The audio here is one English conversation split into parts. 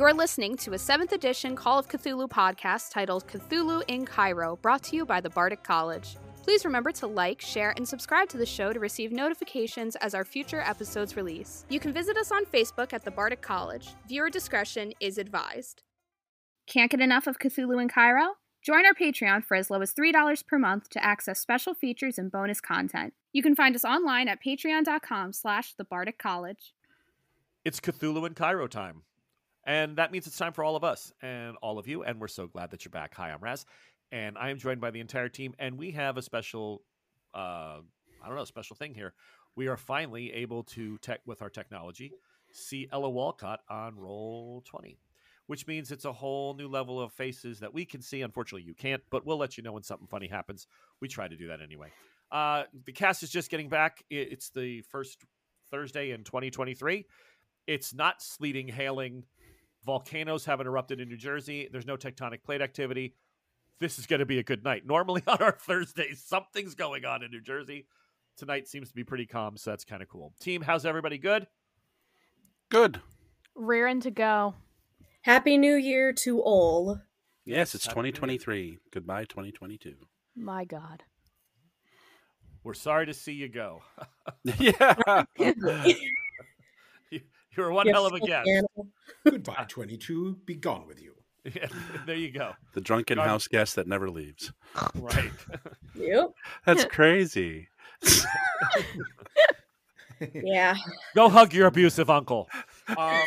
You're listening to a 7th edition Call of Cthulhu podcast titled Cthulhu in Cairo, brought to you by the Bardic College. Please remember to like, share, and subscribe to the show to receive notifications as our future episodes release. You can visit us on Facebook at the Bardic College. Viewer discretion is advised. Can't get enough of Cthulhu in Cairo? Join our Patreon for as low as $3 per month to access special features and bonus content. You can find us online at patreon.com slash the Bardic College. It's Cthulhu in Cairo time. And that means it's time for all of us and all of you. And we're so glad that you're back. Hi, I'm Raz. And I am joined by the entire team. And we have a special, uh, I don't know, special thing here. We are finally able to, tech with our technology, see Ella Walcott on Roll20, which means it's a whole new level of faces that we can see. Unfortunately, you can't, but we'll let you know when something funny happens. We try to do that anyway. Uh, the cast is just getting back. It's the first Thursday in 2023. It's not sleeting, hailing, Volcanoes haven't erupted in New Jersey. There's no tectonic plate activity. This is going to be a good night. Normally on our Thursdays, something's going on in New Jersey. Tonight seems to be pretty calm, so that's kind of cool. Team, how's everybody? Good? Good. Rearing to go. Happy New Year to all. Yes, it's Happy 2023. Goodbye, 2022. My God. We're sorry to see you go. yeah. you, you were one You hell of a guest. animal. Goodbye, 22. Be gone with you. Yeah, there you go. The drunken Garden- house guest that never leaves. Right. Yep. That's crazy. Yeah. go hug your abusive uncle. Um,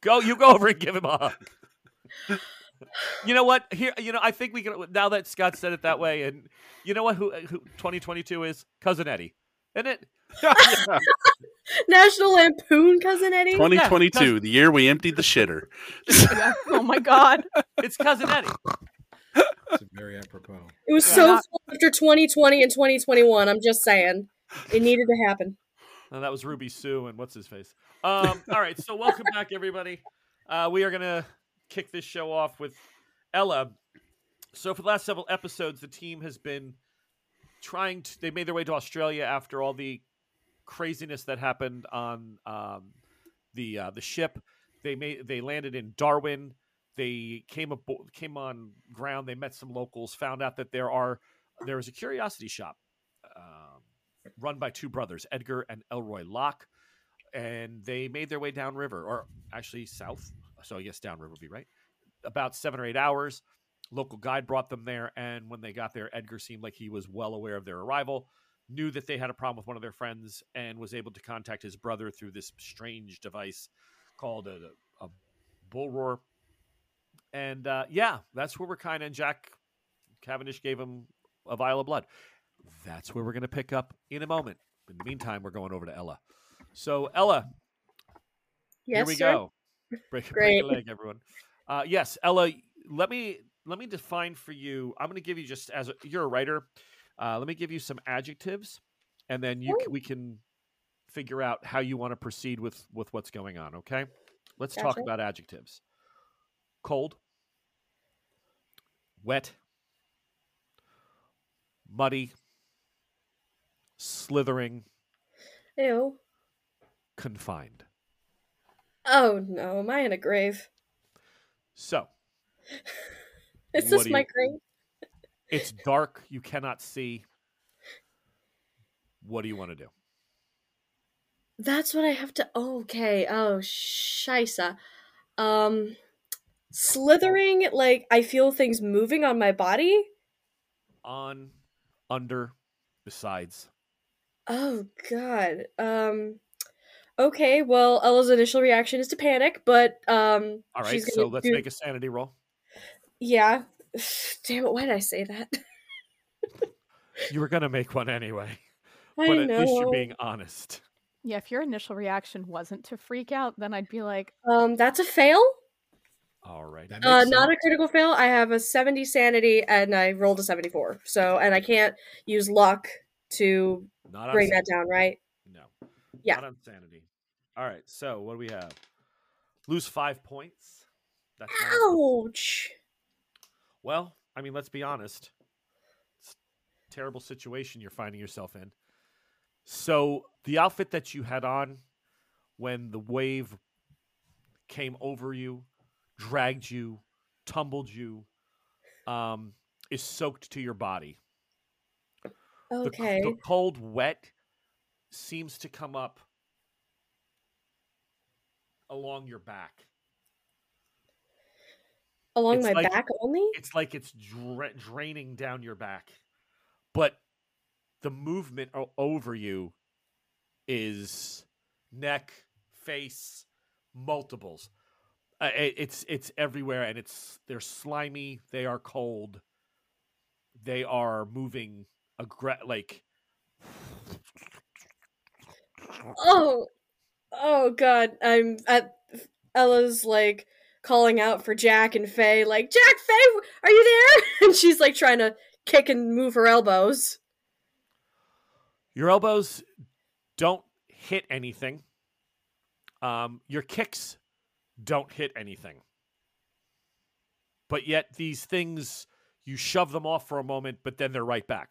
go, you go over and give him a hug. You know what? Here, you know, I think we can. Now that Scott said it that way, and you know what? Who, who 2022 is cousin Eddie, isn't it? National Lampoon, cousin Eddie. 2022, the year we emptied the shitter. oh my God. It's cousin Eddie. It's very apropos. It was Yeah. so full after 2020 and 2021. I'm just saying, it needed to happen. And that was Ruby Sue and what's his face. Um, all right, so welcome back, everybody. Uh, we are gonna kick this show off with Ella. So for the last several episodes, the team has been trying to. They made their way to Australia after all the craziness that happened on um, the uh, the ship. They made they landed in Darwin. They came abo- came on ground. They met some locals. Found out that there are there is a curiosity shop um, run by two brothers, Edgar and Elroy Locke, and they made their way downriver, or actually south. So yes, downriver would be right. About seven or eight hours. Local guide brought them there, and when they got there, Edgar seemed like he was well aware of their arrival, knew that they had a problem with one of their friends, and was able to contact his brother through this strange device called a, a bull roar. And uh, yeah, that's where we're kind of. Jack Cavendish gave him a vial of blood. That's where we're going to pick up in a moment. In the meantime, we're going over to Ella. So Ella, Yes, here we sir. go. Break, break a leg, everyone. Uh, yes, Ella. Let me let me define for you. I'm going to give you just as a, you're a writer. Uh, let me give you some adjectives, and then you we can figure out how you want to proceed with with what's going on. Okay, let's talk about adjectives. Cold, wet, muddy, slithering, Ew. confined. Oh no, am I in a grave? So Is this do you- my grave? It's dark. You cannot see. What do you want to do? That's what I have to. Okay. Oh, shisa. Um, slithering. Like I feel things moving on my body. On, under, besides. Oh God. Um. Okay. Well, Ella's initial reaction is to panic, but um. All right. So let's do- make a sanity roll. Yeah. Damn it! Why did I say that? You were gonna make one anyway, I but at know. least you're being honest. Yeah, if your initial reaction wasn't to freak out, then I'd be like, Um, that's a fail. All right. That Uh, not a critical fail. I have a 70 sanity and I rolled a 74. So, and I can't use luck to Not bring that down, right? No. Yeah. Not on sanity. All right. So what do we have? Lose five points. That's not- Ouch. Well, I mean, let's be honest. It's a terrible situation you're finding yourself in. So the outfit that you had on when the wave came over you, dragged you, tumbled you, um, is soaked to your body. The Okay. The, cold wet seems to come up along your back. Along it's my like- back only? It's like it's dra- draining down your back, but the movement o- over you is neck, face, multiples. Uh, it, it's it's everywhere, and it's they're slimy. They are cold. They are moving aggr- like Oh, oh God! I'm at Ella's like calling out for Jack and Faye, like Jack, Faye, are you there? And she's like trying to kick and move her elbows. Your elbows don't hit anything. Um, your kicks don't hit anything. But yet these things, you shove them off for a moment, but then they're right back.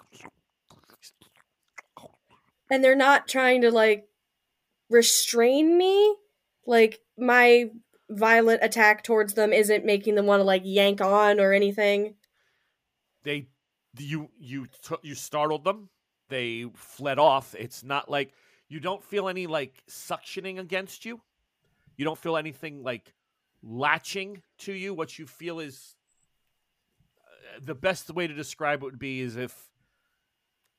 and they're not trying to like restrain me like my violent attack towards them isn't making them want to like yank on or anything They, you, you, t- you startled them. They fled off. It's not like you don't feel any like suctioning against you. You don't feel anything like latching to you. What you feel is uh, the best way to describe it would be is if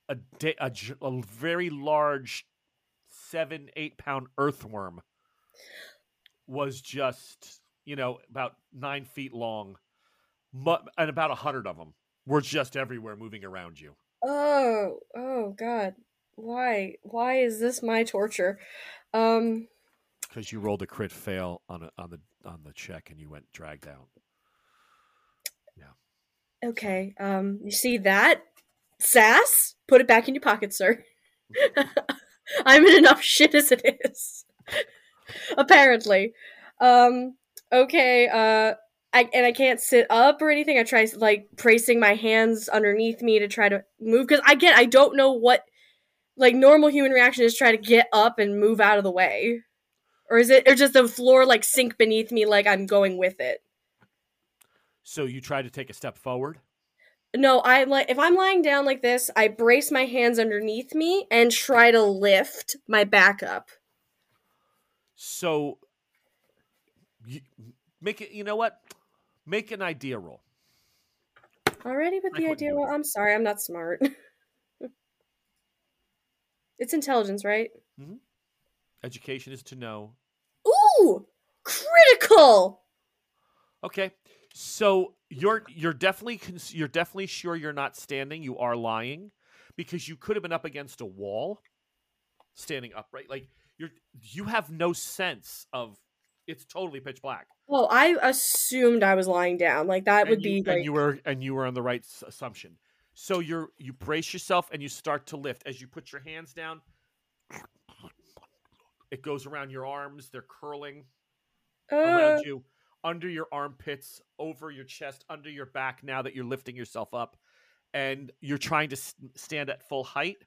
a, da- a, a very large seven eight pound earthworm was just you know about nine feet long and about a hundred of them were just everywhere moving around you. Oh oh god. Why why is this my torture? Um because you rolled a crit fail on a, on the on the check and you went dragged out. Yeah. okay um you see that? Sass put it back in your pocket sir. I'm in enough shit as it is apparently um okay uh I, and I can't sit up or anything. I try like placing my hands underneath me to try to move because again I don't know what like normal human reaction is try to get up and move out of the way, or is it or just the floor like sink beneath me like I'm going with it? so you try to take a step forward No, I like if I'm lying down like this, I brace my hands underneath me and try to lift my back up. So you make it you know what make an idea roll Already with the idea. roll. I'm sorry, I'm not smart. it's intelligence, right? Mm-hmm. education is to know Ooh, critical. Okay, so you're you're definitely cons- you're definitely sure you're not standing. You are lying because you could have been up against a wall, standing upright. Like you're you have no sense of it's totally pitch black. Well, I assumed I was lying down. Like that would you, be like and you were and you were on the right s- assumption. So you're you brace yourself and you start to lift as you put your hands down. It goes around your arms. They're curling. uh, around you, under your armpits, over your chest, under your back. Now that you're lifting yourself up, and you're trying to s- stand at full height,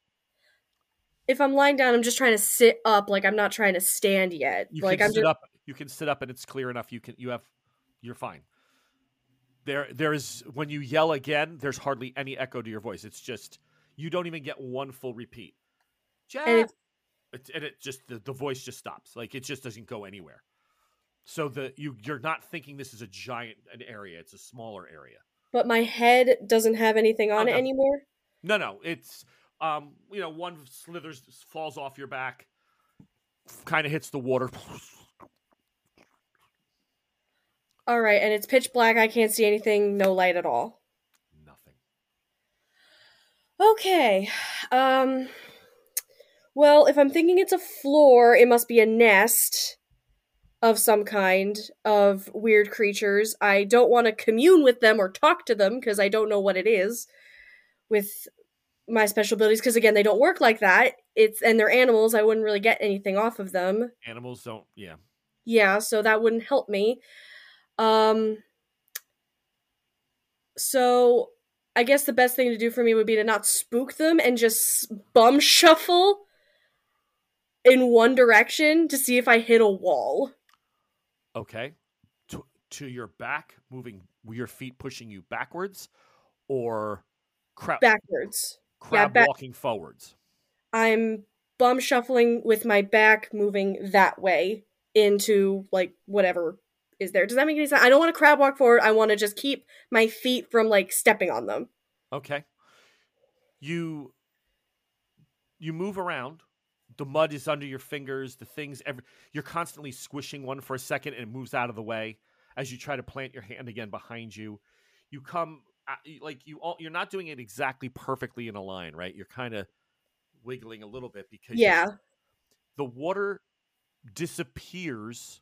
if I'm lying down, I'm just trying to sit up. Like I'm not trying to stand yet. you like can I'm sit just up. You can sit up, and it's clear enough. You can. You have. You're fine. There, there is when you yell again. There's hardly any echo to your voice. It's just you don't even get one full repeat. Jack, And It's- and it just the, the voice just stops. Like it just doesn't go anywhere. So the you you're not thinking this is a giant an area. It's a smaller area. but my head doesn't have anything on Oh, it anymore. No, no, it's um, you know, one slithers falls off your back, kind of hits the water. All right, and it's pitch black. I can't see anything. No light at all. Nothing. Okay. Um well, if I'm thinking it's a floor, it must be a nest of some kind of weird creatures. I don't want to commune with them or talk to them because I don't know what it is with my special abilities because again, they don't work like that. It's and they're animals. I wouldn't really get anything off of them. Animals don't. Yeah. Yeah, so that wouldn't help me. Um so I guess the best thing to do for me would be to not spook them and just bum shuffle in one direction to see if I hit a wall. Okay. To, to your back, moving your feet pushing you backwards, or Backwards. Crab back- walking forwards. I'm bum shuffling with my back moving that way into like whatever is there. Does that make any sense? I don't want to crab walk forward. I want to just keep my feet from like stepping on them. Okay. You you move around. The mud is under your fingers. The things every you're constantly squishing one for a second and it moves out of the way as you try to plant your hand again behind you. You come like you all you're not doing it exactly perfectly in a line, right? You're kind of wiggling a little bit because Yeah. the water disappears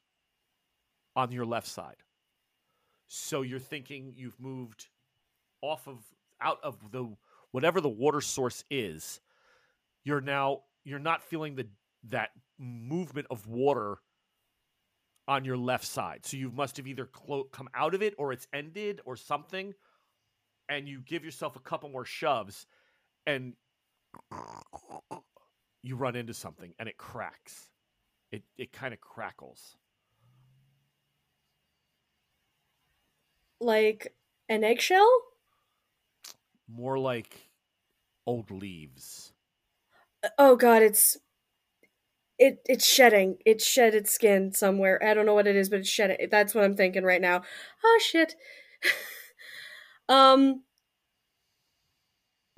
on your left side. So you're thinking you've moved off of out of the whatever the water source is. You're now you're not feeling the that movement of water on your left side. So you must have either clo- come out of it or it's ended or something and you give yourself a couple more shoves and you run into something and it cracks. It it kind of crackles. Like an eggshell? More like old leaves. Uh, oh god, it's it it's shedding. It shed its skin somewhere. I don't know what it is, but it's shedding. That's what I'm thinking right now. Oh shit. um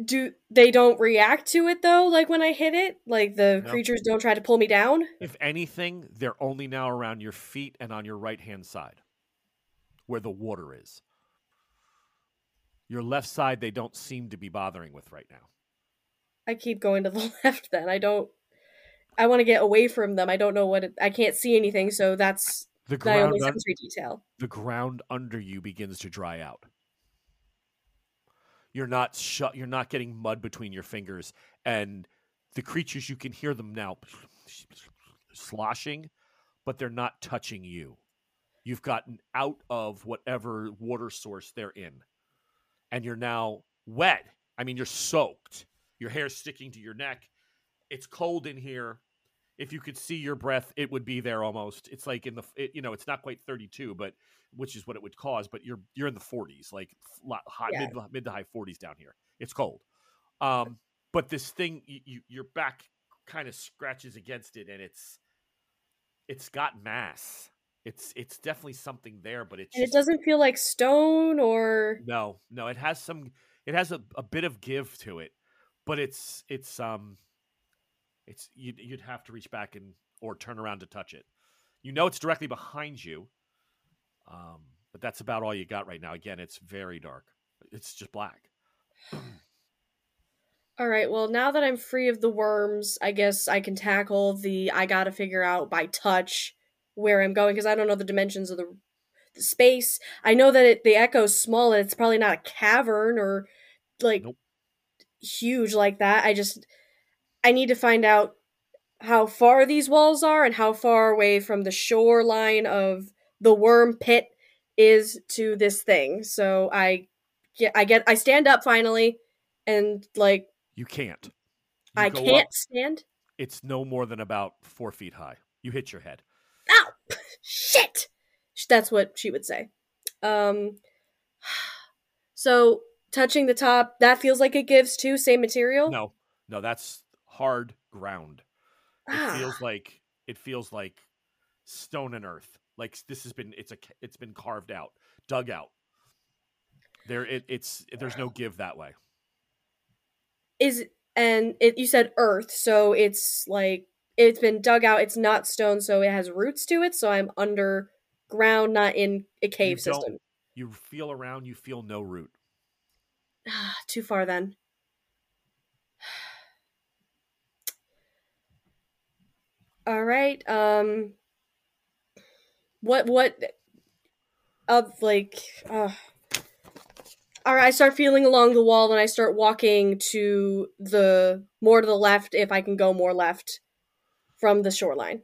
do they don't react to it though like when I hit it? Like the No. creatures don't try to pull me down? If anything, they're only now around your feet and on your right hand side where the water is. Your left side, they don't seem to be bothering with right now. I keep going to the left then. I don't I want to get away from them. I don't know what it, I can't see anything, so that's The my ground, only un- sensory detail. the ground under you begins to dry out. You're not shut. You're not getting mud between your fingers, and the creatures you can hear them now sloshing, but they're not touching you. You've gotten out of whatever water source they're in, and you're now wet. I mean, you're soaked. Your hair's sticking to your neck. It's cold in here. If you could see your breath, it would be there almost. It's like in the, it, you know, it's not quite 32, but which is what it would cause. But you're you're in the 40s, like hot, Yeah. mid mid to high 40s down here. It's cold. Um, but this thing, you, you your back kind of scratches against it, and it's it's got mass. It's it's definitely something there, but it's And it doesn't feel like stone or no, no, it has some. It has a, a bit of give to it, but it's it's um, it's you'd you'd have to reach back and or turn around to touch it. You know it's directly behind you, um, but that's about all you got right now. Again, it's very dark. It's just black. All right, well, now that I'm free of the worms, I guess I can tackle the I gotta figure out by touch where I'm going because I don't know the dimensions of the, the space. I know that it, the echo's small and it's probably not a cavern or like Nope. huge like that. I just I need to find out how far these walls are and how far away from the shoreline of the worm pit is to this thing. So I get I get I stand up finally and like You can't. You I can't up, stand. it's no more than about four feet high. You hit your head. Ow! Shit! That's what she would say. Um. So touching the top, that feels like it gives too. Same material. No, no, that's hard ground. It Ah, feels like it feels like stone and earth. Like this has been it's a it's been carved out, dug out. There it, it's there's no give that way. is and it. You said earth, so it's like it's been dug out. It's not stone, so it has roots to it. So I'm underground, not in a cave don't- system. You feel around, you feel no root. Ah, Too far then. All right. Um what what of like uh all right, I start feeling along the wall and I start walking to the more to the left if I can go more left from the shoreline.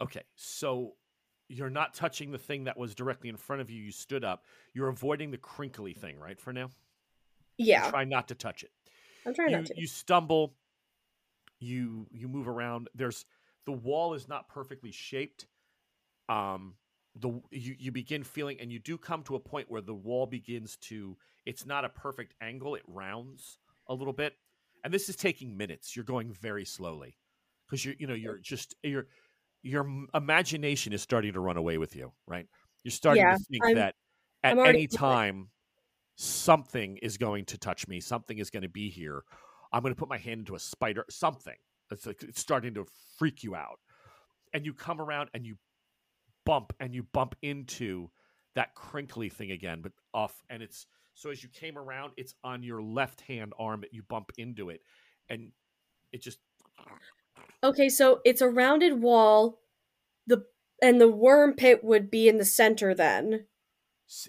Okay, so you're not touching the thing that was directly in front of you. You stood up. You're avoiding the crinkly thing, right? For now, Yeah, try not to touch it. I'm trying you, not to. you stumble you you move around there's the wall is not perfectly shaped um the you, you begin feeling and you do come to a point where the wall begins to it's not a perfect angle it rounds a little bit. And this is taking minutes. You're going very slowly because you're you know you're just your your imagination is starting to run away with you right? You're starting Yeah, to think I'm- that at any time something is going to touch me something is going to be here. I'm going to put my hand into a spider something it's like it's starting to freak you out and you come around and you bump and you bump into that crinkly thing again but off and it's so as you came around it's on your left hand arm that you bump into it and it just Okay, so it's a rounded wall. The and the worm pit would be in the center then.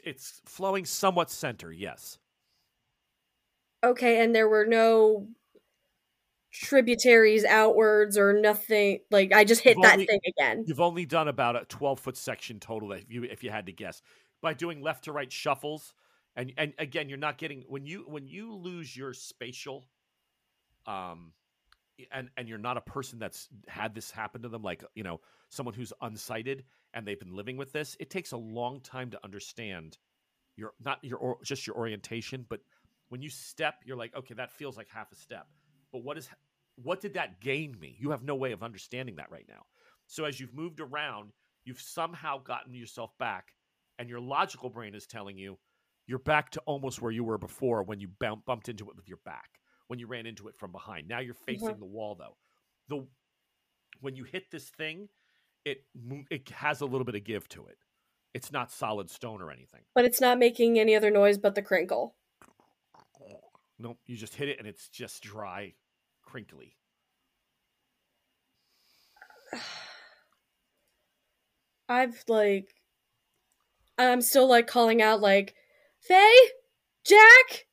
it's flowing somewhat center yes Okay, and there were no tributaries outwards or nothing. Like I just hit You've that only- thing again. You've only done about a 12 foot section total if you if you had to guess. By doing left to right shuffles and and again you're not getting when you when you lose your spatial um and and you're not a person that's had this happen to them like you know someone who's unsighted and they've been living with this it takes a long time to understand your not your or, just your orientation but when you step you're like okay that feels like half a step but what is what did that gain me? You have no way of understanding that right now. So as you've moved around you've somehow gotten yourself back and your logical brain is telling you you're back to almost where you were before when you bumped into it with your back when you ran into it from behind. Now you're mm-hmm. facing the wall though. The when you hit this thing it it has a little bit of give to it. It's not solid stone or anything. But it's not making any other noise but the crinkle. nope you just hit it and it's just dry crinkly I've like I'm still like calling out like Faye? Jack?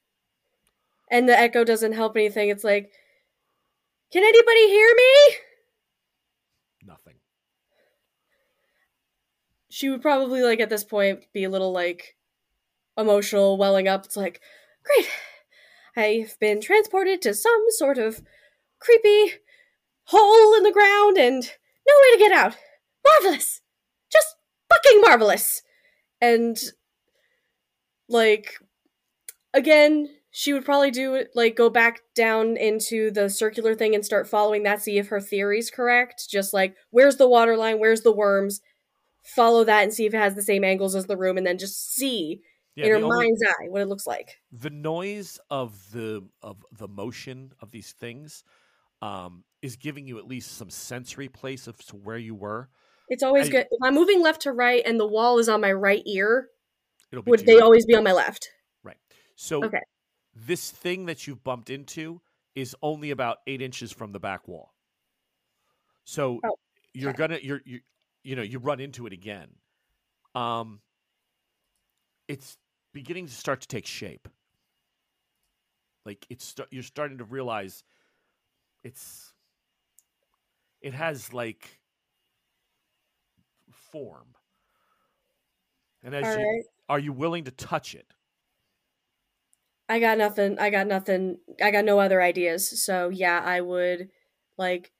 And the echo doesn't help anything. It's like Can anybody hear me? nothing She would probably like at this point be a little like emotional, welling up. It's like, great. I've been transported to some sort of creepy hole in the ground and no way to get out. Marvelous. Just fucking marvelous. And like again, she would probably do it like go back down into the circular thing and start following that, see if her theory's correct. Just like, where's the water line? Where's the worms? Follow that and see if it has the same angles as the room, and then just see yeah in her only- mind's eye what it looks like. the noise of the of the motion of these things um, is giving you at least some sensory place of to where you were. It's always I- good. If I'm moving left to right and the wall is on my right ear, It'll be would they your- always be on my left? right. So Okay. this thing that you've bumped into is only about eight inches from the back wall. So Oh, you're gonna you're you you know you run into it again. Um, it's beginning to start to take shape. Like it's you're starting to realize it's it has like form. And as All you right. are you willing to touch it? I got nothing. I got nothing. I got no other ideas. So yeah, I would like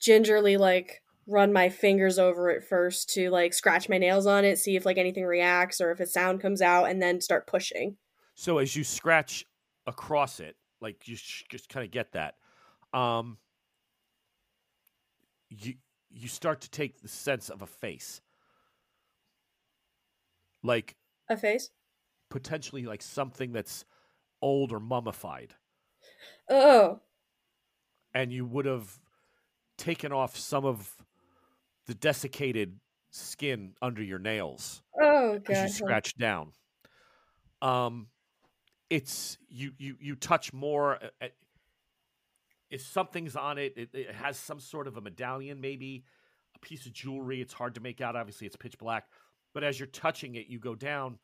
gingerly like run my fingers over it first to like scratch my nails on it, see if like anything reacts or if a sound comes out, and then start pushing. So as you scratch across it, like you sh- just kind of get that, um, you you start to take the sense of a face, like A face. potentially like something that's old or mummified, Oh, and you would have taken off some of the desiccated skin under your nails. oh as god. you scratch down. Um, it's you you you touch more. uh, If something's on it, it, it has some sort of a medallion, maybe a piece of jewelry. It's hard to make out. Obviously, it's pitch black. But as you're touching it, you go down,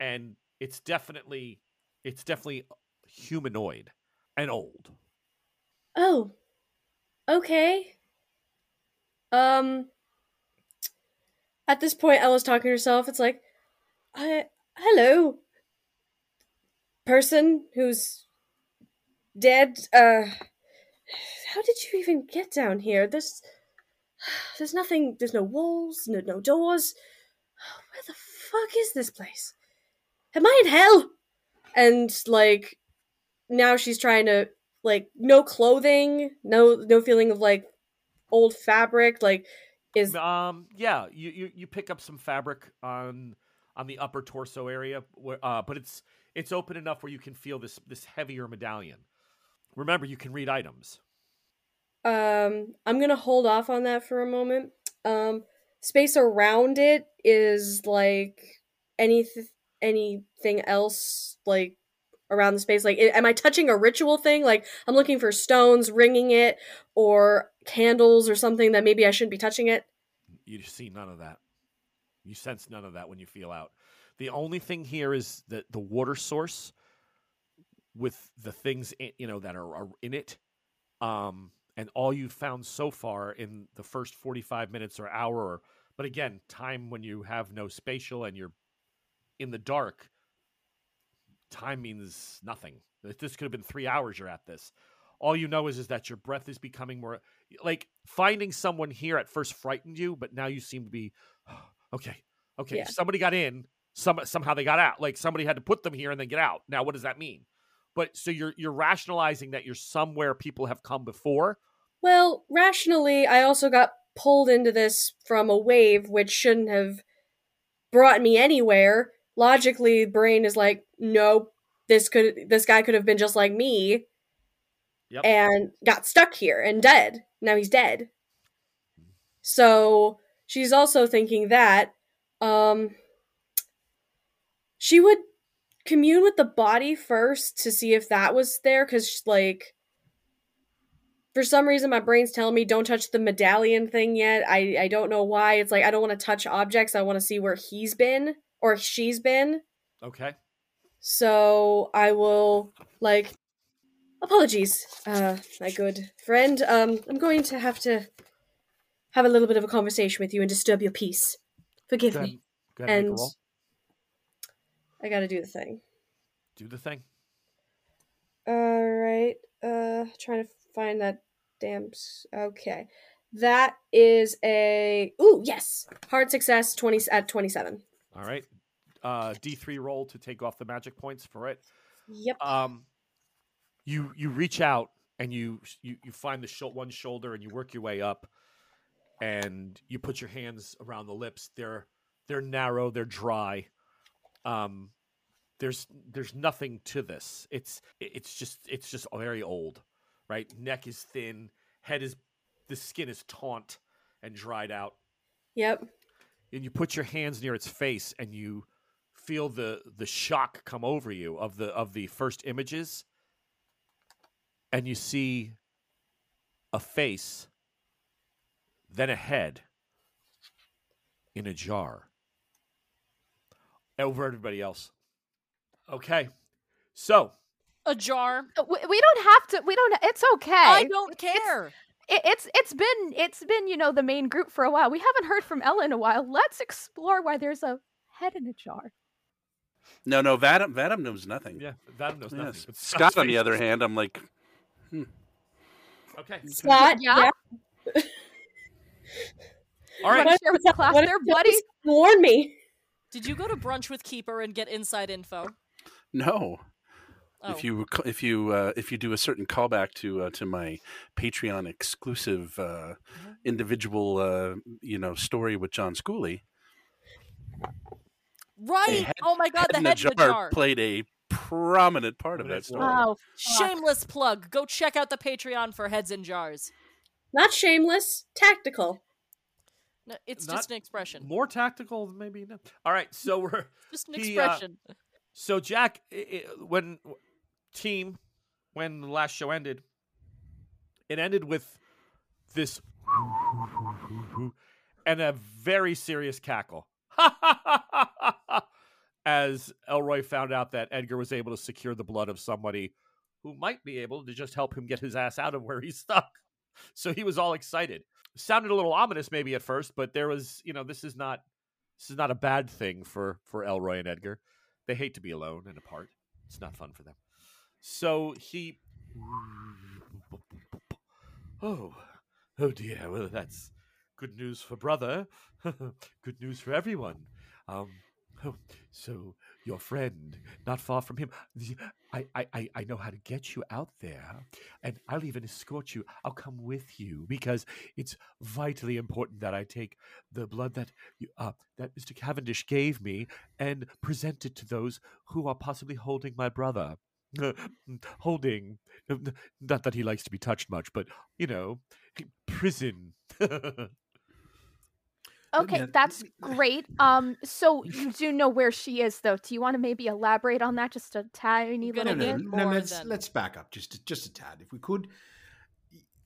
and it's definitely it's definitely humanoid and old. Oh. Okay. Um at this point Ella's talking to herself. It's like I hello person who's dead. Uh how did you even get down here? There's there's nothing there's no walls, no no doors. where the fuck is this place? Am I in hell? And like now she's trying to like no clothing, no no feeling of like old fabric, like is Um, yeah, you, you you pick up some fabric on on the upper torso area, where, uh, but it's it's open enough where you can feel this this heavier medallion. Remember, you can read items. Um I'm gonna hold off on that for a moment. Um space around it is like any anything else like around the space like am i touching a ritual thing like i'm looking for stones ringing it or candles or something that maybe i shouldn't be touching it You see none of that. You sense none of that when you feel out. The only thing here is that the water source with the things in, you know that are, are in it, um, and all you've found so far in the first forty-five minutes or hour. Or, but again, time when you have no spatial and you're in the dark, time means nothing. This could have been three hours. You're at this. All you know is is that your breath is becoming more like finding someone here at first frightened you, but now you seem to be okay. Okay, Yeah. somebody got in. Some somehow they got out. Like somebody had to put them here and then get out. Now, what does that mean? But so you're you're rationalizing that you're somewhere people have come before. well rationally i also got pulled into this from a wave which shouldn't have brought me anywhere logically brain is like nope this could this guy could have been just like me Yep. and got stuck here and dead. Now he's dead. So she's also thinking that um she would commune with the body first to see if that was there cuz like for some reason my brain's telling me don't touch the medallion thing yet. I I don't know why. It's like I don't want to touch objects. I want to see where he's been or she's been. Okay. So I will like apologies, uh, my good friend. Um, I'm going to have to have a little bit of a conversation with you and disturb your peace. Forgive Go me. ahead and And. I gotta do the thing. Do the thing. All right. Uh, trying to find that damn. Okay, that is a ooh yes, hard success twenty at twenty seven. All right. Uh, D three roll to take off the magic points for it. Yep. um, you you reach out and you you, you find the shou- one shoulder and you work your way up, and you put your hands around the lips. They're they're narrow. They're dry. Um, there's there's nothing to this. It's it's just it's just very old, right? Neck is thin. Head is the skin is taunt and dried out Yep. and you put your hands near its face and you feel the the shock come over you of the of the first images and you see a face then a head in a jar over everybody else okay so A jar. Uh, We, we don't have to. We don't. It's okay. I don't care. It, it's it's been it's been you know the main group for a while. We haven't heard from Ella in a while. Let's explore why there's a head in a jar. No, no, Vadim, Vadim knows nothing. yeah that knows nothing Yes. but Scott, on the other hand, I'm like, okay Scott. Yeah. all right Wanna share with the class What there, if you buddy? Warn me. Did you go to brunch with Keeper and get inside info? no. Oh. If you if you uh, if you do a certain callback to uh, to my Patreon exclusive uh, individual uh, you know story with John Schooley, right. head- oh my god, the in a head in jar, the jar. played a prominent part of that story. role. Oh, Shameless plug. Go check out the Patreon for heads in jars. Not shameless. Tactical. No, it's Not just an expression. more tactical maybe no. all right so we're Just an he, uh, expression. So Jack, i i when team, when the last show ended, it ended with this and a very serious cackle. As Elroy found out that Edgar was able to secure the blood of somebody who might be able to just help him get his ass out of where he's stuck. So he was all excited. Sounded a little ominous maybe at first, but there was, you know, this is not this is not a bad thing for for Elroy and Edgar. They hate to be alone and apart. It's not fun for them. So he Oh. Oh dear. Well, that's good news for brother. good news for everyone. Um, oh, so your friend, not far from him. I, I, I, know how to get you out there, and I'll even escort you. I'll come with you because it's vitally important that I take the blood that you, uh, that Mr. Cavendish gave me and present it to those who are possibly holding my brother. holding, not that he likes to be touched much, but you know, prison. Okay, that's great. Um, so you do know where she is, though. Do you want to maybe elaborate on that just a tiny Gonna little no, no, bit? get no, more let's than- let's back up just just a tad, if we could.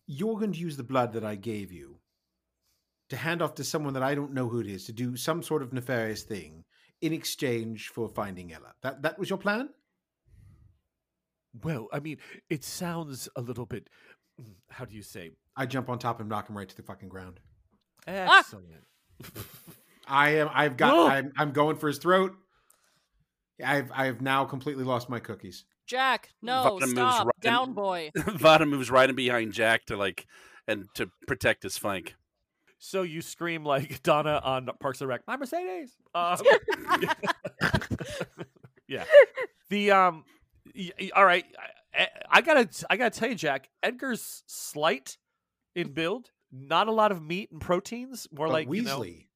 You're going to use the blood that I gave you to hand off to someone that I don't know who it is to do some sort of nefarious thing in exchange for finding Ella. That that was your plan. Well, I mean, it sounds a little bit. mm, How do you say? I jump on top and knock him right to the fucking ground. Excellent. I am. I've got. Whoa. I'm, I'm going for his throat. I've. I've now completely lost my cookies. Jack, no, Vada stop. right in- Down boy. Vada moves right in behind Jack to like and to protect his flank. so you scream like Donna on Parks and Rec. My Mercedes. Um, yeah. The um. y- y- all right. I, I gotta. I gotta tell you, Jack. Edgar's slight in build. Not a lot of meat and proteins. More But like you know, Weasley.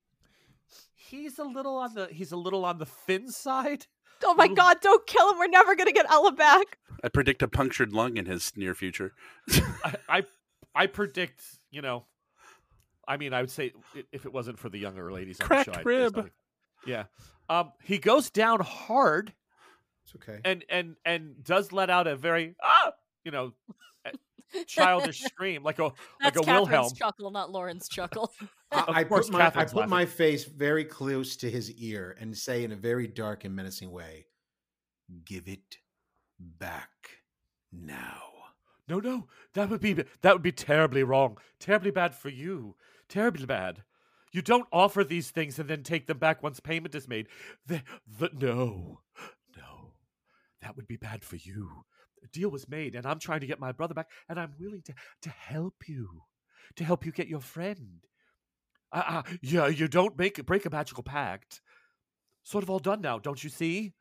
he's a little on the. He's a little on the thin side. Oh my god, don't kill him. We're never going to get Ella back. I predict a punctured lung in his near future. I, I I predict, you know, I mean, I would say if it wasn't for the younger ladies, on the Cracked show, I'd- rib. it's like- yeah. Um, he goes down hard It's okay. and and and does let out a very ah, you know, a- childish scream like a like That's a Catherine's Wilhelm. chuckle, not Lauren's chuckle. Of I, I put my I put my face very close to his ear and say in a very dark and menacing way, "Give it back now." No, no, that would be that would be terribly wrong, terribly bad for you, terribly bad. You don't offer these things and then take them back once payment is made. The, the, no, no, that would be bad for you. A deal was made, and I'm trying to get my brother back, and I'm willing to to help you, to help you get your friend. Uh, uh, yeah, you don't make break a magical pact. Sort of all done now, don't you see?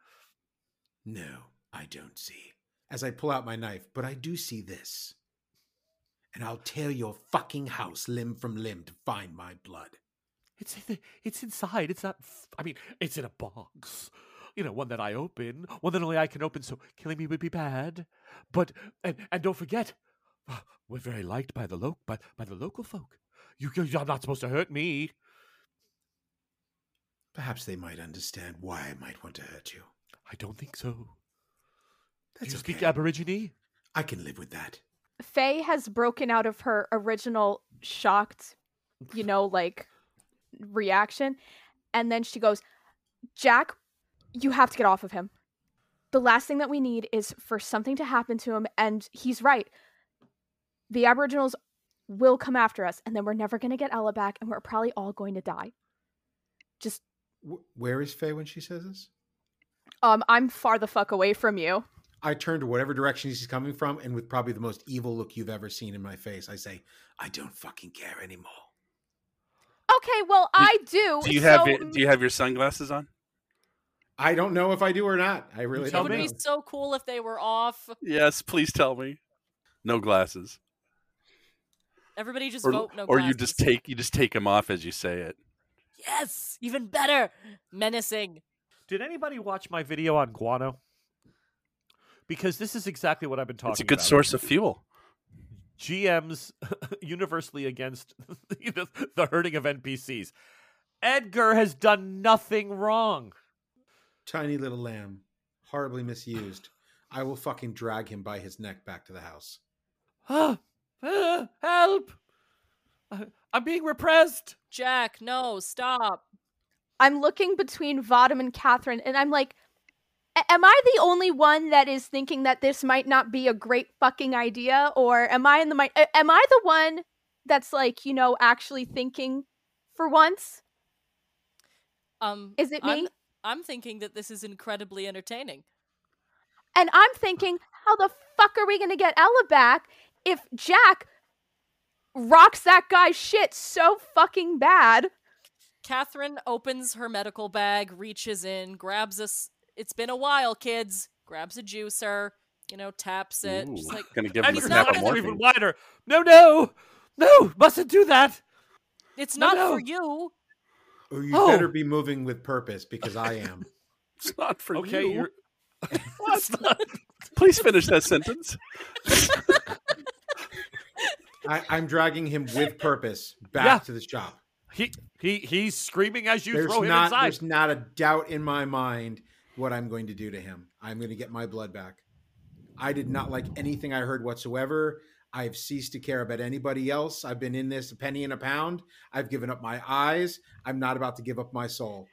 No, I don't see. As I pull out my knife, but I do see this. And I'll tear your fucking house limb from limb to find my blood. It's in the, it's inside. It's not. I mean, it's in a box. You know, one that I open, one that only I can open. So killing me would be bad. But and and don't forget, we're very liked by the lo- by, by the local folk. You you're not supposed to hurt me. Perhaps they might understand why I might want to hurt you. I don't think so. That's you okay. speak Aborigine? I can live with that. Faye has broken out of her original shocked, you know, like reaction. And then she goes, Jack, you have to get off of him. The last thing that we need is for something to happen to him. And he's right. The Aboriginals will come after us, and then we're never going to get Ella back, and we're probably all going to die. Just, where is Faye when she says this? um, I'm far the fuck away from you. I turn to whatever direction she's coming from, and with probably the most evil look you've ever seen in my face, I say, I don't fucking care anymore. Okay, well, I do. Do you have so- your, do you have your sunglasses on? I don't know if I do or not. I really tell It don't It would know. be so cool if they were off. Yes, please tell me. No glasses. Everybody just Or, vote no or you just take you just take them off as you say it. Yes, even better. Menacing. Did anybody watch my video on guano? Because this is exactly what I've been talking It's a good about. source of fuel. GMs universally against the, the hurting of NPCs. Edgar has done nothing wrong. Tiny little lamb, horribly misused. I will fucking drag him by his neck back to the house. Ah, ah, help! I- I'm being repressed. Jack, no, stop. I'm looking between Vadam and Catherine, and I'm like, am I the only one that is thinking that this might not be a great fucking idea, or am I in the mi- am I the one that's like, you know, actually thinking for once? Um, Is it me? I'm, I'm thinking that this is incredibly entertaining. And I'm thinking, how the fuck are we gonna get Ella back if Jack rocks that guy's shit so fucking bad Catherine opens her medical bag, reaches in, grabs a. s- It's been a while, kids. Grabs a juicer, you know, taps it. She's like, gonna give him a Edgar's not- snap eyes of even wider. No, no, no! Mustn't do that. "It's No, not no. for you." Oh, you Oh. better be moving with purpose because I am. It's not for Okay, you. you're. Not- Please finish that sentence. I, I'm dragging him with purpose back Yeah. to the shop. He he he's screaming as you there's throw him not inside. there's not a doubt in my mind what I'm going to do to him. I'm going to get my blood back. I did not like anything I heard whatsoever. I've ceased to care about anybody else. I've been in this a penny and a pound. I've given up my eyes. I'm not about to give up my soul.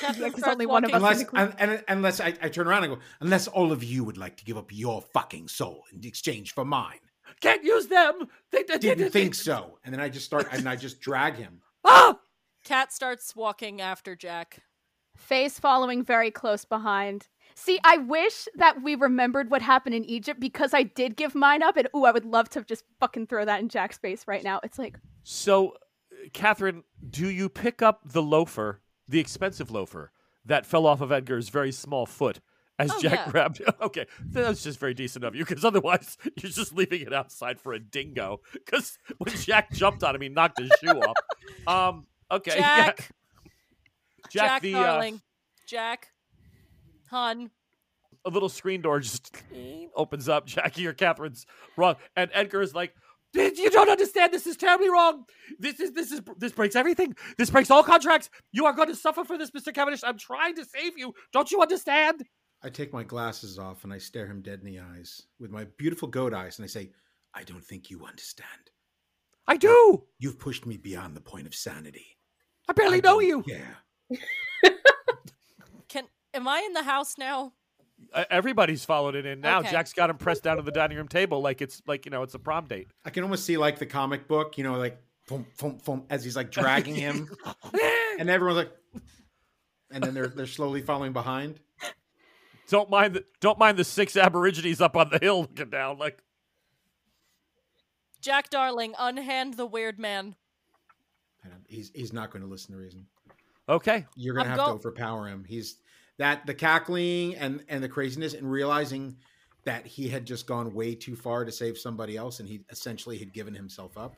Catherine only one of us Unless, and, and, unless I, I turn around and go, unless all of you would like to give up your fucking soul in exchange for mine. Can't use them. They, they Didn't they- think so. And then I just start, and I just drag him. Ah! Cat starts walking after Jack. Face following very close behind. See, I wish that we remembered what happened in Egypt because I did give mine up, and ooh, I would love to just fucking throw that in Jack's face right now. It's like, So, uh, Catherine, do you pick up the loafer, the expensive loafer that fell off of Edgar's very small foot as Oh, Jack yeah. grabbed it? Okay, that's just very decent of you because otherwise you're just leaving it outside for a dingo. Because when Jack jumped on him, he knocked his shoe off. Um. Okay. yeah. Jack, Jack, Jack, the uh, Jack, hun. a little screen door just opens up. Jackie or Catherine's wrong, and Edgar is like, "You don't understand. This is terribly wrong. This is this is this breaks everything. This breaks all contracts. You are going to suffer for this, Mister Cavendish. I'm trying to save you. Don't you understand?" I take my glasses off and I stare him dead in the eyes with my beautiful goat eyes and I say, I don't think you understand. I do. You've pushed me beyond the point of sanity. I barely I know you. care. Can am I in the house now? Uh, everybody's followed it in now. Okay. Jack's got him pressed down to the dining room table like it's like you know it's a prom date. I can almost see like the comic book, you know, like boom, boom, boom, as he's like dragging him, and everyone's like, and then they're they're slowly following behind. don't mind the don't mind the six Aborigines up on the hill looking down. Like Jack, darling, unhand the weird man. He's he's not going to listen to reason. okay, You're going to I'm have go- to overpower him. He's that the cackling and and the craziness and realizing that he had just gone way too far to save somebody else and he essentially had given himself up.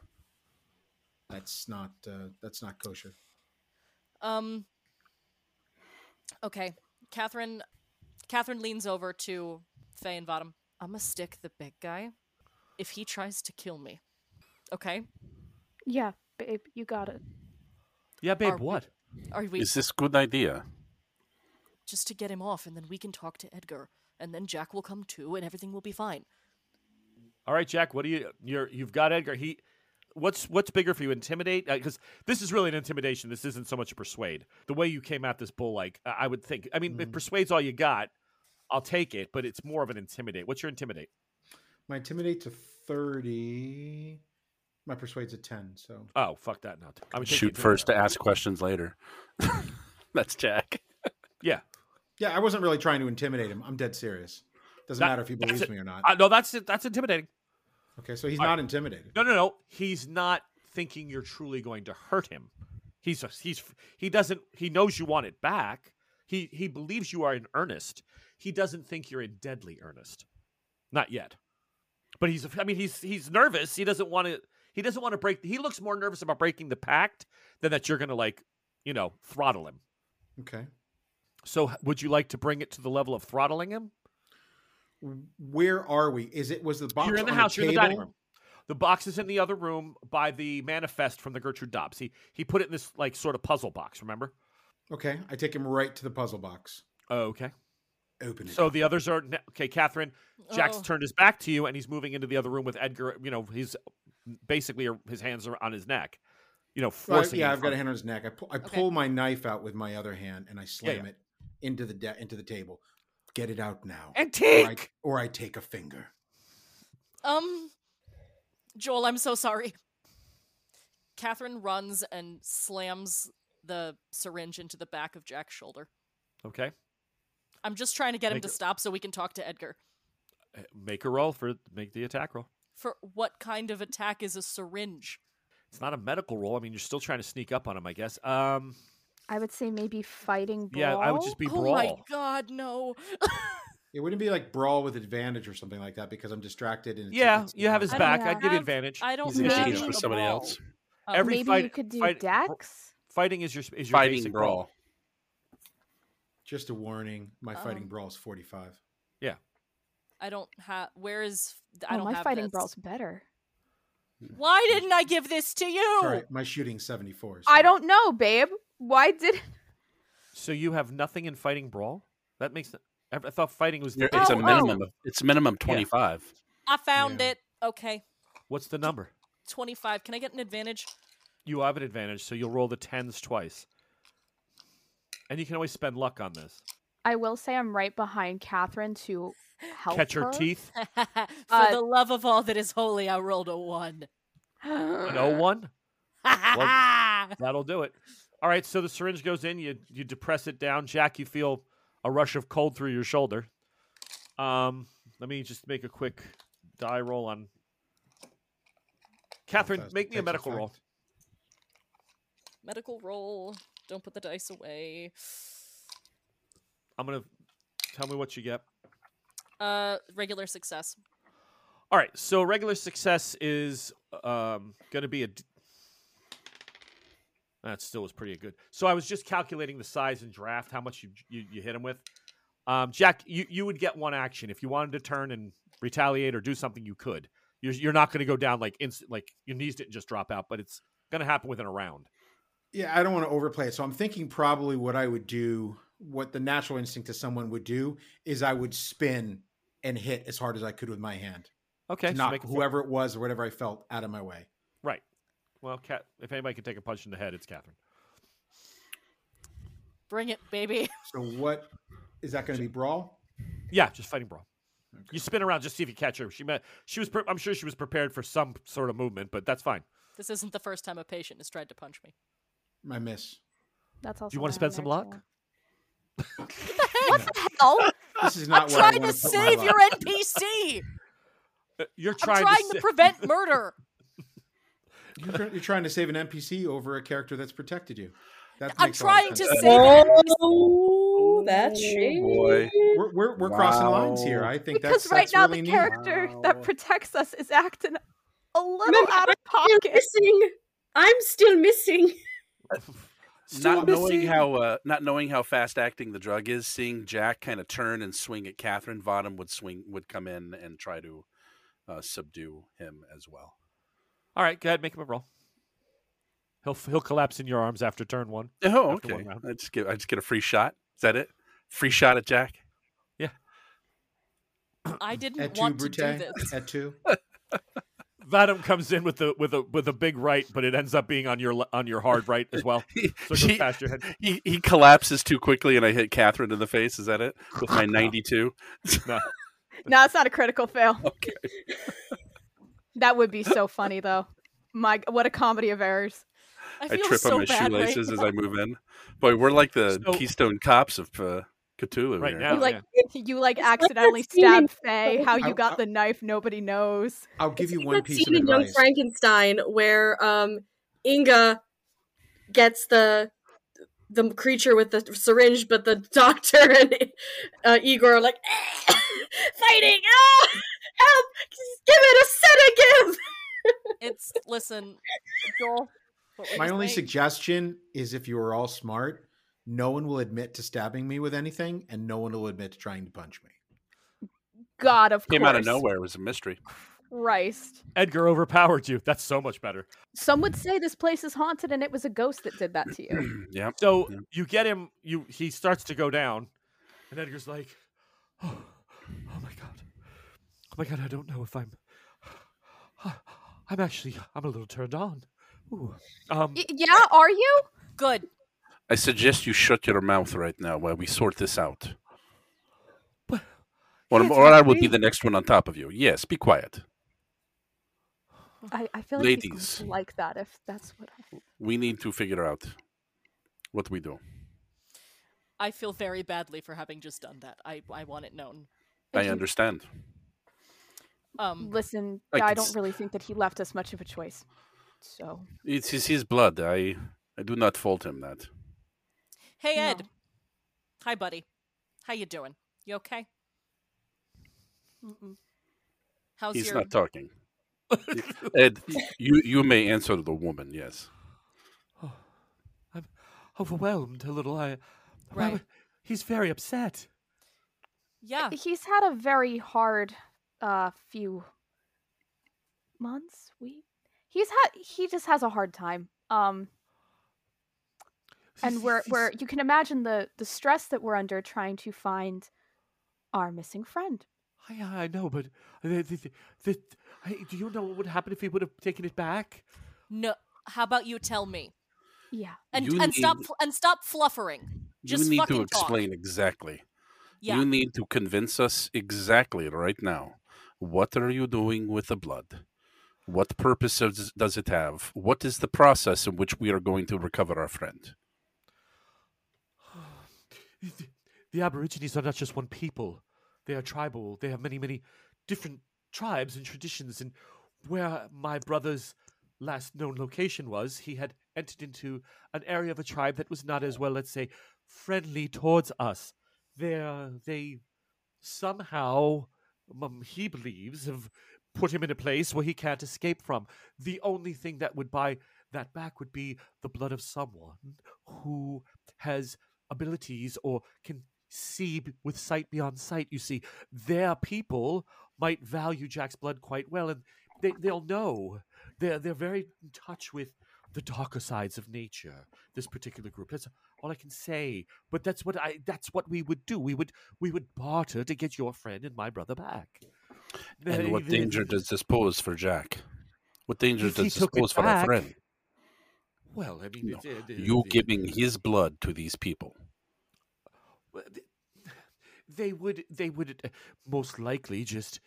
That's not uh, that's not kosher. Um. Okay, Catherine. Catherine leans over to Faye and Vadim. I'm gonna stick the big guy. If he tries to kill me, okay? yeah, babe, you got it. yeah, babe. Are we- what? Are we Is this good idea? Just to get him off, and then we can talk to Edgar, and then Jack will come too, and everything will be fine. All right, Jack. What do you? You're you've got Edgar. He. What's what's bigger for you? Intimidate? Because this is really an intimidation. This isn't so much a persuade. The way you came at this bull, like I I would think. I mean, if Mhm. persuade's all you got, I'll take it. But it's more of an intimidate. What's your intimidate? My intimidate to thirty. My persuade's a ten. So Oh, fuck that. Not. I would take Shoot first to ask questions later. That's Jack. Yeah. Yeah, I wasn't really trying to intimidate him. I'm dead serious. Doesn't That- matter if he believes it. me or not. Uh, no, that's. That's intimidating. Okay, so he's All right. not intimidated. No, no, no. He's not thinking you're truly going to hurt him. He's he's he doesn't he knows you want it back. He he believes you are in earnest. He doesn't think you're in deadly earnest. Not yet. But he's I mean he's he's nervous. He doesn't want to he doesn't want to break he looks more nervous about breaking the pact than that you're going to like, you know, throttle him. Okay, So would you like to bring it to the level of throttling him? where are we? Is it was the box? you're in the on house, you're in the dining room. The box is in the other room by the manifest from the Gertrude Dobbs. He he put it in this like sort of puzzle box, remember? Okay, I take him right to the puzzle box. Oh, okay. Open it. So the others are ne- okay. Catherine, Jack's Oh. turned his back to you, and he's moving into the other room with Edgar. You know, he's basically er, his hands are on his neck. You know, Well, forcing. yeah, him I've got a hand on his neck. I pull, I Okay. pull my knife out with my other hand and I slam yeah. it into the de- into the table. Get it out now, or I, or I take a finger. Um, Joel, I'm so sorry. Catherine runs and slams the syringe into the back of Jack's shoulder. Okay. I'm just trying to get him to it- stop so we can talk to Edgar. Make a roll for make the attack roll. For what kind of attack is a syringe? It's It's not a medical roll. I mean, you're still trying to sneak up on him, I guess. Um, I would say maybe fighting brawl. yeah, I would just be brawl. oh my god, no. It wouldn't be like brawl with advantage or something like that because I'm distracted and it's, yeah, it's- you have his I don't back. I'd give you advantage. I don't He's Maybe- have engaged a somebody brawl. else. Oh, Every maybe fight- you could do fight- dex. Fighting is your is your Fighting basic brawl. Just a warning. My fighting Um, brawl is 45. Yeah. I don't have. Where is? I Oh, don't my have fighting this. brawl's better. Why didn't I give this to you? Sorry, my shooting 74. I don't know, babe. Why did? So you have nothing in fighting brawl? That makes. I I thought fighting was the. You're- It's a Oh, basic. oh. minimum of it's minimum twenty five. I found Yeah. it. Okay, What's the number? twenty-five. Can I get an advantage? You have an advantage, so you'll roll the tens twice, and you can always spend luck on this. I will say I'm right behind Catherine to help Catch her her. teeth. For Uh, the love of all that is holy, I rolled a one. No one. That'll do it. All right, so the syringe goes in. You you depress it down. Jack, you feel a rush of cold through your shoulder. Um, let me just make a quick die roll on. Catherine, Fast make me a takes medical effect. roll. Medical roll. Don't put the dice away. I'm gonna tell me what you get. Uh, regular success. All right, so regular success is um, going to be a. D- that still was pretty good. So I was just calculating the size and draft, how much you you, you hit him with. Um, Jack, you, you would get one action if you wanted to turn and retaliate or do something. You could. You're, you're not going to go down like instant, like your knees didn't just drop out, but it's going to happen within a round. Yeah, I don't want to overplay it. So I'm thinking probably what I would do, what the natural instinct of someone would do, is I would spin and hit as hard as I could with my hand Okay, to so knock make a fo- whoever it was or whatever I felt out of my way. right. Well, Cat, if anybody can take a punch in the head, it's Catherine. Bring it, baby. So what is that going to be? Brawl? Yeah, just fighting brawl. You spin around, just see if you catch her. She met. She was. Pre- I'm sure she was prepared for some sort of movement, but that's fine. This isn't the first time a patient has tried to punch me. I miss. That's also. you wanna spend some luck? too. What the hell? This is not I'm where trying want to save your NPC. Uh, You're I'm trying, trying to, to sa- prevent murder. You're, try- you're trying to save an NPC over a character that's protected you. That I'm makes a lot of trying to save Oh, that's shady. boy. We're we're, we're crossing lines here. I think Because that's right that's now really the neat. character that protects us is acting a little Remember, out of Still pocket. missing. I'm still missing. Still not knowing how uh, not knowing how fast acting the drug is, seeing Jack kind of turn and swing at Catherine, Vadim would swing would come in and try to uh, subdue him as well. All right, go ahead, make him a roll. He'll he'll collapse in your arms after turn one. Oh, After one okay. I just get I just get a free shot. Is that it? Free shot at Jack. Yeah. I didn't At two, want to Brute. do this. At two. Vadim comes in with a with a with a big right, but it ends up being on your on your hard right as well. He, So it goes he, past your head. he, he collapses too quickly, and I hit Catherine in the face. Is that it? With my ninety-two. No. No, it's not a critical fail. Okay. That would be so funny though. My what a comedy of errors. I I trip so on my bad right shoelaces as. I move in. Boy, we're like the So- Keystone Cops of uh, Cthulhu Right here. now. You like yeah. you like It's like that accidentally scene in- stab Faye. How I- you got I- the knife, nobody knows. I'll give It's you like one that piece of scene in Young. Frankenstein where um Inga gets the the creature with the syringe, but the doctor and uh, Igor are like fighting. Ah, help! Give it a sedative. It's listen, Joel. My only saying? suggestion is if you were all smart, no one will admit to stabbing me with anything, and no one will admit to trying to punch me. God, of course. Came course. out of nowhere. It was a mystery. Christ. Edgar overpowered you. That's so much better. Some would say this place is haunted and it was a ghost that did that to you. yeah. So Yeah. you get him. You he starts to go down, and Edgar's like, "Oh, oh my god, oh my god! I don't know if I'm. I'm actually. I'm a little turned on. Ooh. Um. Y- yeah, are you? Good. I suggest you shut your mouth right now while we sort this out. But- Or, Yes, or I will be the next one on top of you. Yes, be quiet. I, I feel like he's Ladies. going to like that if that's what I... We need to figure out what we do. I feel very badly for having just done that. I I want it known. I understand. Um, Listen, I I, don't s- really think that he left us much of a choice. so. It's his, his blood. I I do not fault him that. Hey No. Ed. Hi buddy. How you doing? You okay? How's He's your not talking. Ed, you you may answer the woman. Yes. I'm overwhelmed a little. I, Right. would- he's very upset. Yeah. He's had a very hard uh few months, week. He's had he just has a hard time. Um and we're we're you can imagine the the stress that we're under trying to find our missing friend. I, I know, but the, the, the, the, I, do you know what would happen if he would have taken it back? No. How about you tell me? Yeah. And You and stop need- fl- and stop fluffering. Just you need to fucking talk. explain exactly. Yeah. You need to convince us exactly right now. What are you doing with the blood? What purpose does, does it have? What is the process in which we are going to recover our friend? The, Aborigines are not just one people. They are tribal. They have many, many different tribes and traditions. And where my brother's last known location was, he had entered into an area of a tribe that was not as well, let's say, friendly towards us. They, they somehow, um, he believes, have put him in a place where he can't escape from. The only thing that would buy that back would be the blood of someone who has abilities or can see with sight beyond sight. You see, their people might value Jack's blood quite well, and they, they'll know. They're they're very in touch with the darker sides of nature. This particular group. That's all I can say. But that's what I. That's what we would do. We would we would barter to get your friend and my brother back. And They- what they- danger does this pose for Jack? What danger does this pose for our friend? Well, I mean, No, it's, the- You the- giving his blood to these people. They would, they would uh, most likely just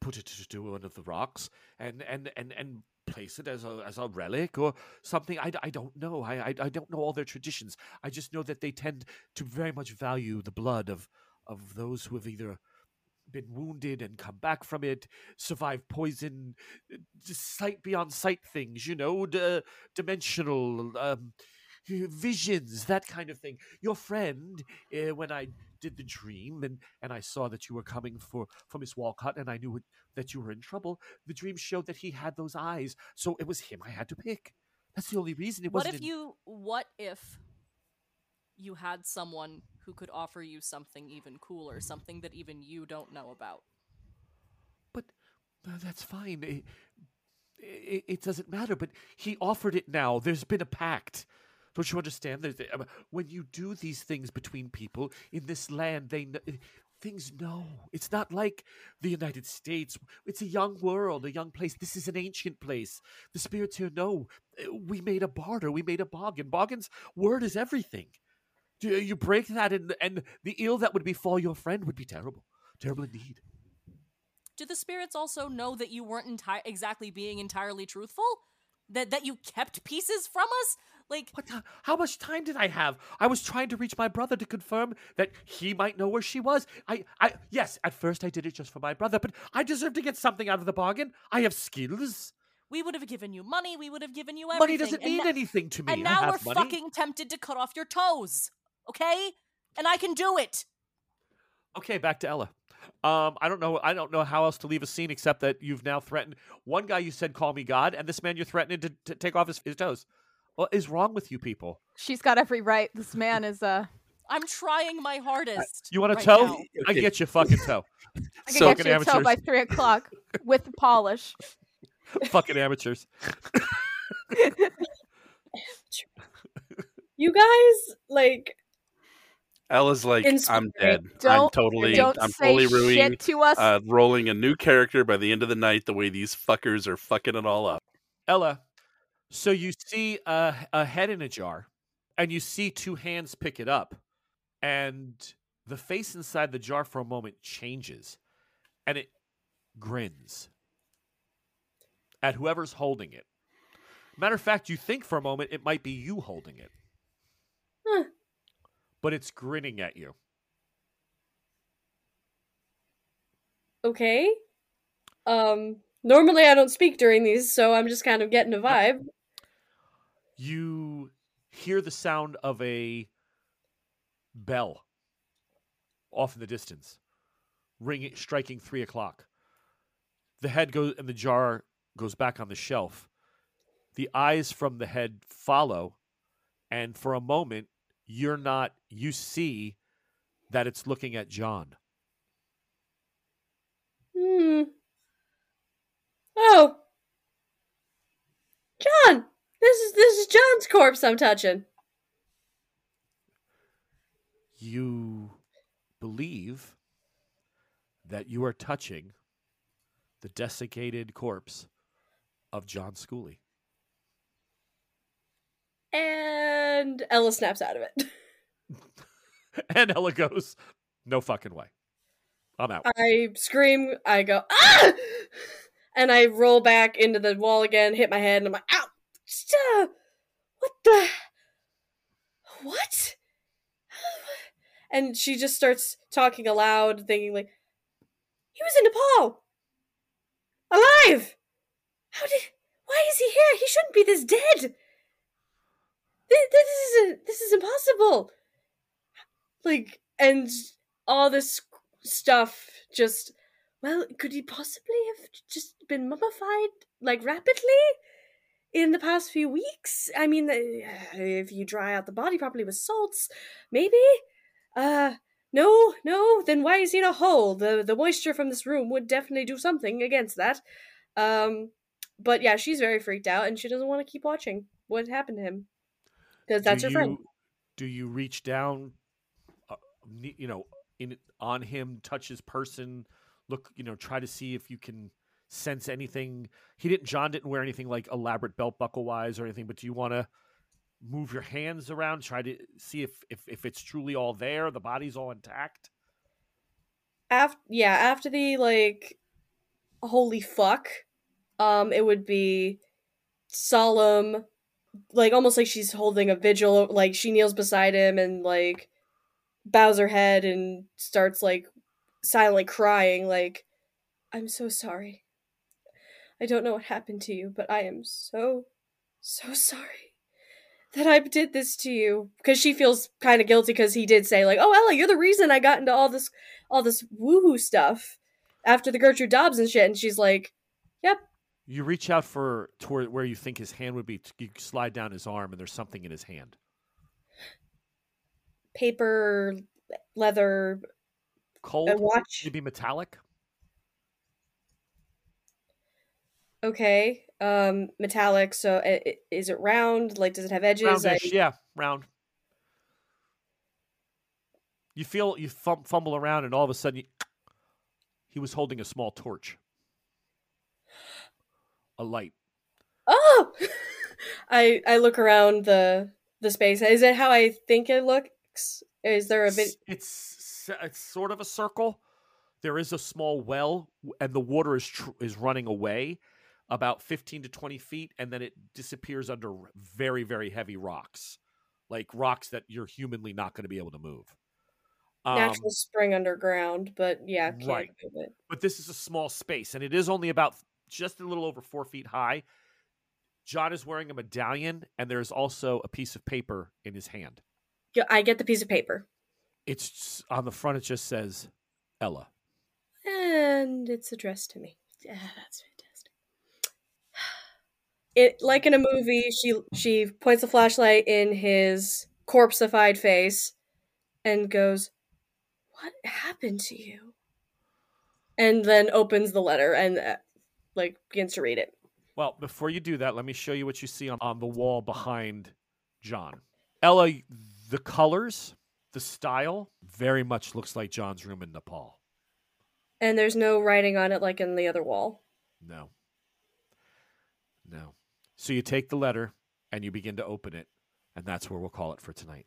put it to one of the rocks and and and and place it as a as a relic or something. I, I don't know. I, I I don't know all their traditions. I just know that they tend to very much value the blood of of those who have either been wounded and come back from it, survive poison, uh, sight beyond sight things. You know, d- dimensional. Um, visions that kind of thing your friend uh, when i did the dream and and i saw that you were coming for for miss walcott and i knew it, that you were in trouble the dream showed that he had those eyes so it was him i had to pick that's the only reason it wasn't if in- you what if you had someone who could offer you something even cooler, something that even you don't know about? but uh, that's fine. It, it, it doesn't matter but he offered it now. There's been a pact. Don't you understand? There's, uh, when you do these things between people in this land they kn- things know. It's not like the united states. It's a young world a young place. This is an ancient place. The spirits here know. Uh, we made a barter. We made a bargain. Bargain's word is everything you break that and and the ill that would befall your friend would be terrible terrible indeed Do the spirits also know that you weren't enti- exactly being entirely truthful? That that you kept pieces from us? Like What? the- How much time did I have? I was trying to reach my brother to confirm that he might know where she was. I, I, yes, at first I did it just for my brother, but I deserve to get something out of the bargain. I have skills. we would have given you money, we would have given you everything. Money doesn't mean anything to me. And now we're money. fucking tempted to cut off your toes. Okay? And I can do it. Okay, back to Ella. Um, I don't know. I don't know how else to leave a scene except that you've now threatened one guy. You said, "Call me God," and this man you're threatening to, to take off his, his toes. What is wrong with you people? She's got every right. This man is uh I'm trying my hardest. You want a right toe? now. I Okay. get you fucking toe. I So- get you a toe by three o'clock with polish. fucking amateurs. You guys, like, Ella's like, I'm dead. I'm Don't- totally, Don't I'm say totally ruining, shit to us. uh, rolling a new character by the end of the night. The way these fuckers are fucking it all up. Ella, so you see a, a head in a jar, and you see two hands pick it up, and the face inside the jar for a moment changes, and it grins at whoever's holding it. Matter of fact, you think for a moment it might be you holding it, Huh. But it's grinning at you. okay. Um, Normally, I don't speak during these, so I'm just kind of getting a vibe. You hear the sound of a bell off in the distance, ringing, striking three o'clock. The head goes and the jar goes back on the shelf. The eyes from the head follow, and for a moment, you're not. You see that it's looking at John. Hmm. Oh, John, this is this is John's corpse I'm touching. You believe that you are touching the desiccated corpse of John Schooley. And Ella snaps out of it. and Ella goes, No fucking way. I'm out. I scream. I go ah, and I roll back into the wall again, hit my head, and I'm like, ow! What the? What? And she just starts talking aloud, thinking like, he was in Nepal, alive. How did? Why is he here? He shouldn't be this dead. This, this is this is impossible. Like, and all this stuff just well could he possibly have just been mummified like rapidly in the past few weeks? I mean if you dry out the body properly with salts maybe. Uh no no then why is he in a hole? The the moisture from this room would definitely do something against that. Um but yeah she's very freaked out and she doesn't want to keep watching what happened to him because that's do her friend Do you reach down, uh, you know, in on him, touch his person, look, you know, try to see if you can sense anything? He didn't. John didn't wear anything like elaborate belt buckle wise or anything. But do you want to move your hands around, try to see if if if it's truly all there, the body's all intact? after yeah after the like holy fuck um it would be solemn like almost like she's holding a vigil like she kneels beside him and like bows her head and starts like silently crying like i'm so sorry. I don't know what happened to you but i am so so sorry that i did this to you. Because she feels kind of guilty because he did say like oh ella you're the reason i got into all this all this woohoo stuff after the gertrude dobbs and shit. And she's like You reach out for toward where you think his hand would be. You slide down his arm, and there's something in his hand. paper leather Cold. a watch be metallic. okay um metallic so is it round like does it have edges I- yeah, round. You feel you fumble around, and all of a sudden, you, he was holding a small torch, a light. oh i i look around the the space is it how i think it looks is there a bit It's, it's sort of a circle. There is a small well, and the water is tr- is running away about fifteen to twenty feet, and then it disappears under very very heavy rocks, like rocks that you're humanly not going to be able to move. Um, natural spring underground but yeah can't right. move it. but this is a small space and it is only about just a little over four feet high. John is wearing a medallion and there's also a piece of paper in his hand. Yeah, i get the piece of paper It's on the front, it just says Ella. and it's addressed to me yeah that's fantastic it like in a movie she she points a flashlight in his corpseified face and goes what happened to you and then opens the letter and uh, like begins to read it Well, before you do that, let me show you what you see on, on the wall behind John. Ella, the colors, the style, very much looks like John's room in Nepal. and there's no writing on it like in the other wall No. No. So you take the letter and you begin to open it, and that's where we'll call it for tonight.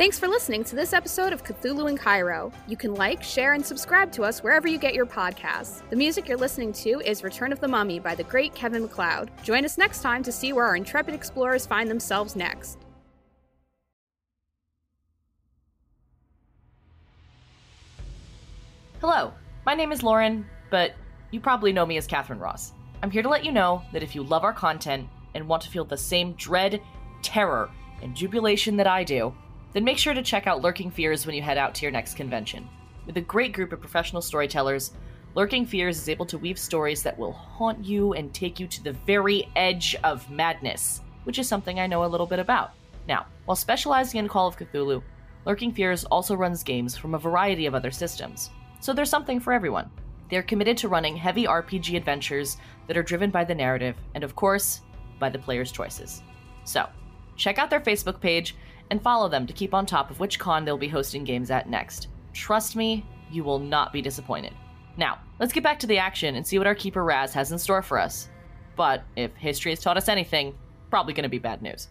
Thanks for listening to this episode of Cthulhu in Cairo. You can like, share, and subscribe to us wherever you get your podcasts. The music you're listening to is Return of the Mummy by the great Kevin MacLeod. Join us next time to see where our intrepid explorers find themselves next. Hello, My name is Lauren, but you probably know me as Catherine Ross. I'm here to let you know that if you love our content and want to feel the same dread, terror, and jubilation that I do, then make sure to check out Lurking Fears when you head out to your next convention. With a great group of professional storytellers, Lurking Fears is able to weave stories that will haunt you and take you to the very edge of madness, which is something I know a little bit about. Now, while specializing in Call of Cthulhu, Lurking Fears also runs games from a variety of other systems, so there's something for everyone. They're committed to running heavy RPG adventures that are driven by the narrative and, of course, by the player's choices. So, check out their Facebook page and follow them to keep on top of which con they'll be hosting games at next. Trust me, you will not be disappointed. Now, let's get back to the action and see what our keeper Raz has in store for us. But if history has taught us anything, probably going to be bad news.